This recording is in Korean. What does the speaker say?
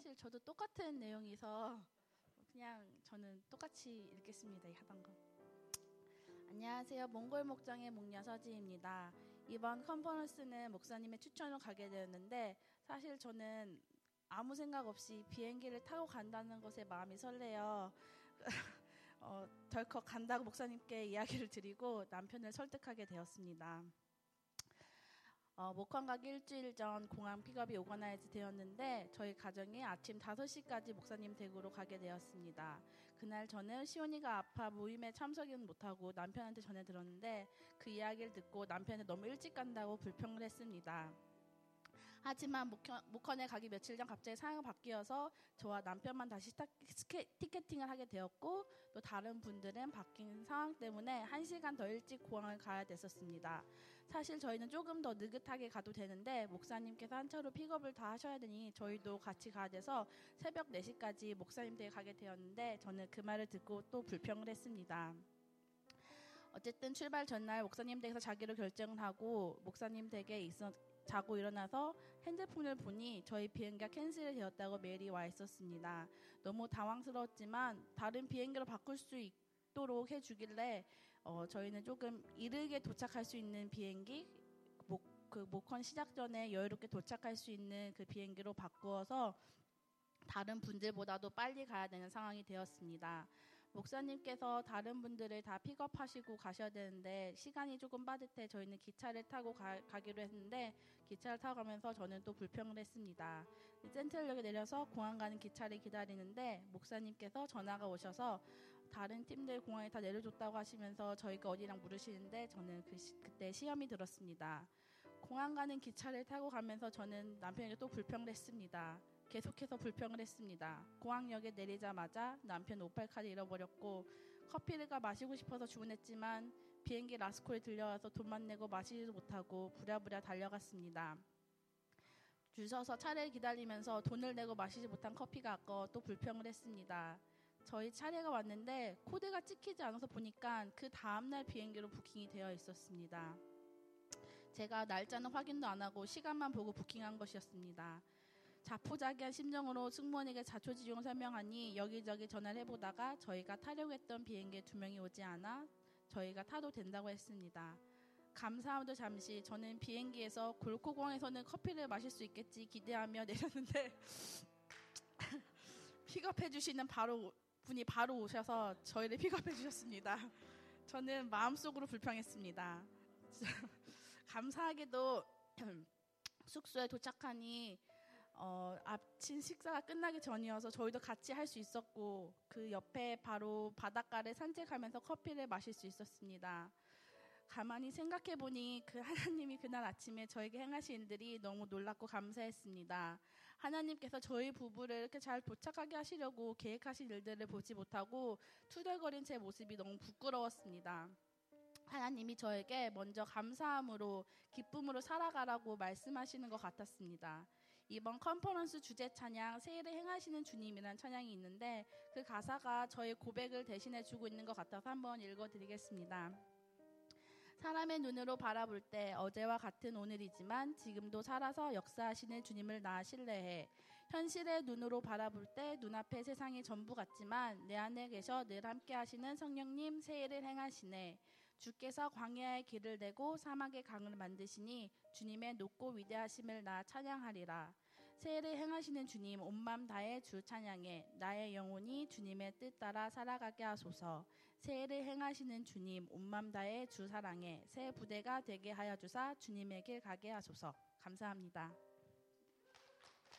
사실 저도 똑같은 내용이서 그냥 저는 똑같이 읽겠습니다. 이 하던 거. 안녕하세요. 몽골 목장의 목녀 서지입니다. 이번 컨퍼런스는 목사님의 추천으로 가게 되었는데 사실 저는 아무 생각 없이 비행기를 타고 간다는 것에 마음이 설레요. 어, 덜컥 간다고 목사님께 이야기를 드리고 남편을 설득하게 되었습니다. 어, 목컨 가기 일주일 전 공항 픽업이 organize 되었는데 저희 가정이 아침 5시까지 목사님 댁으로 가게 되었습니다. 그날 저는 시온이가 아파 모임에 참석은 못하고 남편한테 전해 들었는데 그 이야기를 듣고 남편이 너무 일찍 간다고 불평을 했습니다. 하지만 목컨에 가기 며칠 전 갑자기 상황이 바뀌어서 저와 남편만 다시 티켓팅을 하게 되었고 또 다른 분들은 바뀐 상황 때문에 한 시간 더 일찍 공항을 가야 됐었습니다. 사실 저희는 조금 더 느긋하게 가도 되는데 목사님께서 한 차로 픽업을 다 하셔야 되니 저희도 같이 가야 돼서 새벽 4시까지 목사님 댁에 가게 되었는데 저는 그 말을 듣고 또 불평을 했습니다. 어쨌든 출발 전날 목사님 댁에서 자기로 결정을 하고 목사님 댁에 있었 자고 일어나서 핸드폰을 보니 저희 비행기가 캔슬이 되었다고 메일이 와 있었습니다. 너무 당황스러웠지만 다른 비행기로 바꿀 수 있도록 해주길래 어, 저희는 조금 이르게 도착할 수 있는 비행기 목, 그 모컨 시작 전에 여유롭게 도착할 수 있는 그 비행기로 바꾸어서 다른 분들보다도 빨리 가야 되는 상황이 되었습니다. 목사님께서 다른 분들을 다 픽업하시고 가셔야 되는데 시간이 조금 빠듯해 저희는 기차를 타고 가, 기로 했는데 기차를 타고 가면서 저는 또 불평을 했습니다. 센트럴역에 내려서 공항 가는 기차를 기다리는데 목사님께서 전화가 오셔서 다른 팀들 공항에 다 내려줬다고 하시면서 저희가 어디랑 물으시는데 저는 그 시, 그때 시험이 들었습니다. 공항 가는 기차를 타고 가면서 저는 남편에게 또 불평을 했습니다. 계속해서 불평을 했습니다. 공항역에 내리자마자 남편 오팔카드 잃어버렸고 커피를 마시고 싶어서 주문했지만 비행기 라스코에 들려와서 돈만 내고 마시지도 못하고 부랴부랴 달려갔습니다. 줄 서서 차례를 기다리면서 돈을 내고 마시지 못한 커피가 아까워 또 불평을 했습니다. 저희 차례가 왔는데 코드가 찍히지 않아서 보니까 그 다음날 비행기로 부킹이 되어 있었습니다. 제가 날짜는 확인도 안 하고 시간만 보고 부킹한 것이었습니다. 자포자기한 심정으로 승무원에게 자초지종을 설명하니 여기저기 전화를 해보다가 저희가 타려고 했던 비행기에 두 명이 오지 않아 저희가 타도 된다고 했습니다. 감사함도 잠시 저는 비행기에서 골코공항에서는 커피를 마실 수 있겠지 기대하며 내렸는데 픽업해 주시는 바로 분이 바로 오셔서 저희를 픽업해 주셨습니다. 저는 마음속으로 불평했습니다. 감사하게도 숙소에 도착하니 어, 아침 식사가 끝나기 전이어서 저희도 같이 할 수 있었고 그 옆에 바로 바닷가를 산책하면서 커피를 마실 수 있었습니다. 가만히 생각해 보니 그 하나님이 그날 아침에 저에게 행하신 일들이 너무 놀랍고 감사했습니다. 하나님께서 저희 부부를 이렇게 잘 도착하게 하시려고 계획하신 일들을 보지 못하고 투덜거린 제 모습이 너무 부끄러웠습니다. 하나님이 저에게 먼저 감사함으로 기쁨으로 살아가라고 말씀하시는 것 같았습니다. 이번 컨퍼런스 주제 찬양 세일을 행하시는 주님이라는 찬양이 있는데 그 가사가 저의 고백을 대신해 주고 있는 것 같아서 한번 읽어 드리겠습니다. 사람의 눈으로 바라볼 때 어제와 같은 오늘이지만 지금도 살아서 역사하시는 주님을 나 신뢰해. 현실의 눈으로 바라볼 때 눈앞의 세상이 전부 같지만 내 안에 계셔 늘 함께 하시는 성령님 세일을 행하시네. 주께서 광야의 길을 내고 사막의 강을 만드시니 주님의 높고 위대하심을 나 찬양하리라. 새해를 행하시는 주님 온 맘 다해 주 찬양해 나의 영혼이 주님의 뜻 따라 살아가게 하소서. 새해를 행하시는 주님 온 맘 다해 주 사랑해 새 부대가 되게 하여 주사 주님의 길 가게 하소서. 감사합니다.